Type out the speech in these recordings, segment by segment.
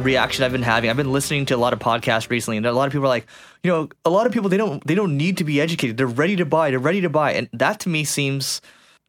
reaction I've been having. I've been listening to a lot of podcasts recently, and a lot of people are like, you know, a lot of people they don't they don't need to be educated. They're ready to buy. They're ready to buy, and that to me seems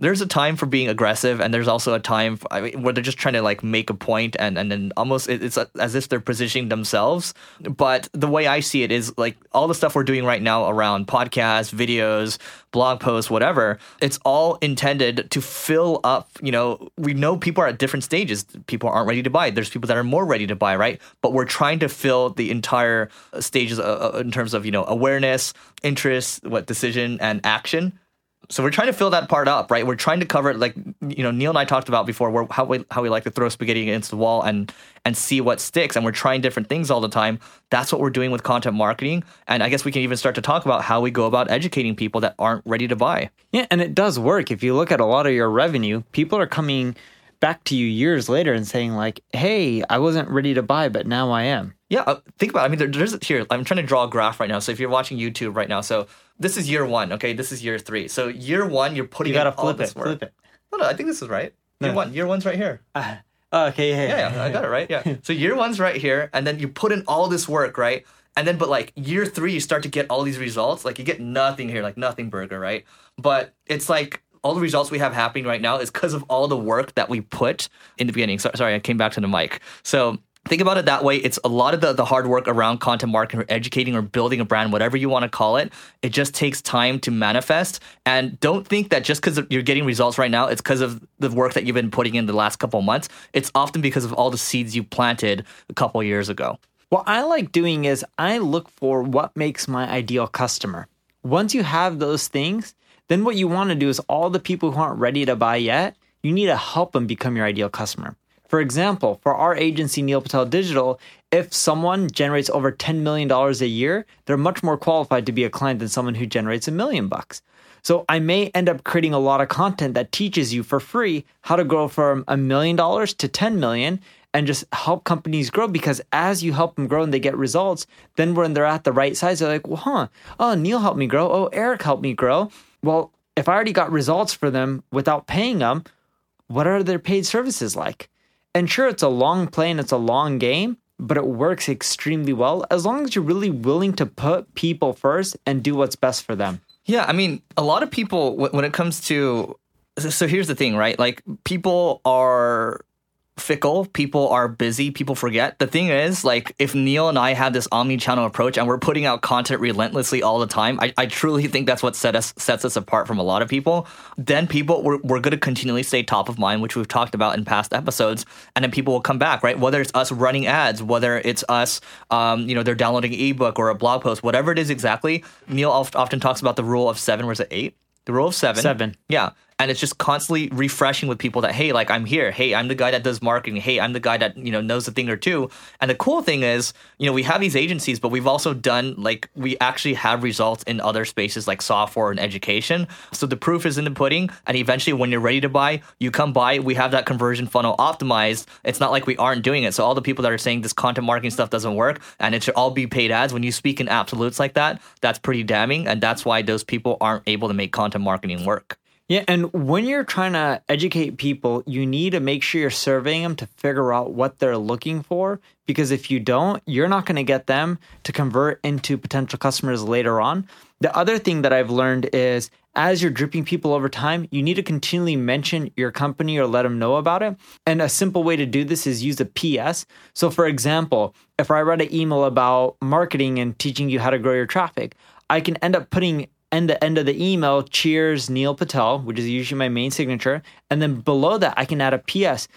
there's a time for being aggressive and there's also a time for, I mean, where they're just trying to like make a point and and then almost it's as if they're positioning themselves. But the way i see it is like all the stuff we're doing right now around podcasts videos blog posts whatever it's all intended to fill up you know we know people are at different stages. People aren't ready to buy. There's people that are more ready to buy right? But we're trying to fill the entire stages uh, uh, in terms of you know awareness interest what decision and action so we're trying to fill that part up, right? We're trying to cover it like you know Neil and I talked about before, how we how we like to throw spaghetti against the wall and and see what sticks, and we're trying different things all the time. That's what we're doing with content marketing, and I guess we can even start to talk about how we go about educating people that aren't ready to buy. Yeah, and it does work. If you look at a lot of your revenue, people are coming back to you years later and saying like, "Hey, I wasn't ready to buy, but now I am." Yeah, uh, think about. It. I mean, there, there's here. I'm trying to draw a graph right now. So if you're watching YouTube right now, so this is year one. Okay, this is year three. So year one, you're putting. You gotta flip it. Flip it. No, no, I think this is right. Year no. one. Year one's right here. Uh, okay, yeah, yeah, yeah, I got it right. Yeah. so year one's right here, and then you put in all this work, right? And then, but like year three, you start to get all these results. Like you get nothing here, like nothing burger, right? But it's like all the results we have happening right now is because of all the work that we put in the beginning. So, sorry, I came back to the mic. So think about it that way. It's a lot of the, the hard work around content marketing or educating or building a brand, whatever you want to call it. It just takes time to manifest. And don't think that just because you're getting results right now, it's because of the work that you've been putting in the last couple months. It's often because of all the seeds you planted a couple years ago. What I like doing is I look for what makes my ideal customer. Once you have those things, then what you want to do is all the people who aren't ready to buy yet, you need to help them become your ideal customer. For example, for our agency, Neil Patel Digital, if someone generates over $10 million a year, they're much more qualified to be a client than someone who generates a million bucks. So I may end up creating a lot of content that teaches you for free how to grow from a million dollars to 10 million and just help companies grow because as you help them grow and they get results, then when they're at the right size, they're like, well, huh, oh, Neil helped me grow. Oh, Eric helped me grow. Well, if I already got results for them without paying them, what are their paid services like? And sure, it's a long play and it's a long game, but it works extremely well as long as you're really willing to put people first and do what's best for them. Yeah, I mean, a lot of people, when it comes to, so here's the thing, right? Like, people are fickle. People are busy. People forget. The thing is, like, if Neil and I have this omni-channel approach and we're putting out content relentlessly all the time, I, I truly think that's what set us sets us apart from a lot of people. Then people we're, we're going to continually stay top of mind, which we've talked about in past episodes, and then people will come back, right? Whether it's us running ads, whether it's us, um, you know, they're downloading an ebook or a blog post, whatever it is exactly. Neil often talks about the rule of seven. Was it eight? The rule of seven. Seven. Yeah and it's just constantly refreshing with people that hey like i'm here. Hey i'm the guy that does marketing. Hey i'm the guy that you know knows a thing or two. And the cool thing is you know we have these agencies but we've also done like we actually have results in other spaces like software and education. So the proof is in the pudding. And eventually when you're ready to buy you come by we have that conversion funnel optimized. It's not like we aren't doing it. So all the people that are saying this content marketing stuff doesn't work and it should all be paid ads when you speak in absolutes like that that's pretty damning. And that's why those people aren't able to make content marketing work Yeah, and when you're trying to educate people, you need to make sure you're surveying them to figure out what they're looking for. Because if you don't, you're not going to get them to convert into potential customers later on. The other thing that I've learned is as you're dripping people over time, you need to continually mention your company or let them know about it. And a simple way to do this is use a PS. So, for example, if I write an email about marketing and teaching you how to grow your traffic, I can end up putting end the end of the email, cheers, Neil Patel, which is usually my main signature. And then below that, I can add a PS.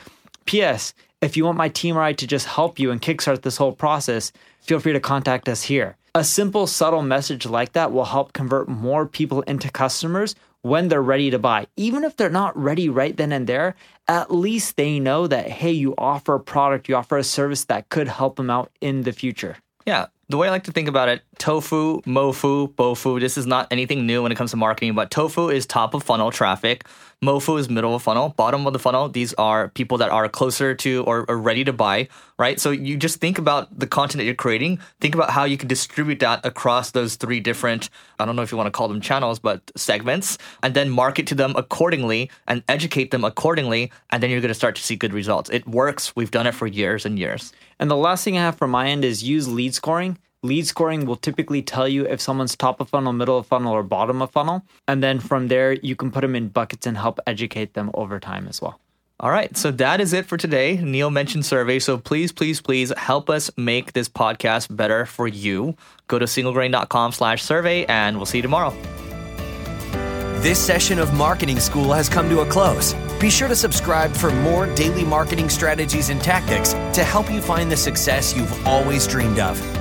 PS, if you want my team or I to just help you and kickstart this whole process, feel free to contact us here. A simple, subtle message like that will help convert more people into customers when they're ready to buy. Even if they're not ready right then and there, at least they know that, hey, you offer a product, you offer a service that could help them out in the future. Yeah, the way I like to think about it, tofu, mofu, bofu, this is not anything new when it comes to marketing, but tofu is top of funnel traffic. Mofu is middle of funnel. Bottom of the funnel, these are people that are closer to or, are ready to buy, right? So you just think about the content that you're creating. Think about how you can distribute that across those three different, I don't know if you want to call them channels, but segments, and then market to them accordingly and educate them accordingly. And then you're going to start to see good results. It works. We've done it for years and years. And the last thing I have from my end is use lead scoring. Lead scoring will typically tell you if someone's top of funnel, middle of funnel, or bottom of funnel. And then from there, you can put them in buckets and help educate them over time as well. All right, so that is it for today. Neil mentioned survey, so please, please, please help us make this podcast better for you. Go to singlegrain.com slash survey, and we'll see you tomorrow. This session of Marketing School has come to a close. Be sure to subscribe for more daily marketing strategies and tactics to help you find the success you've always dreamed of.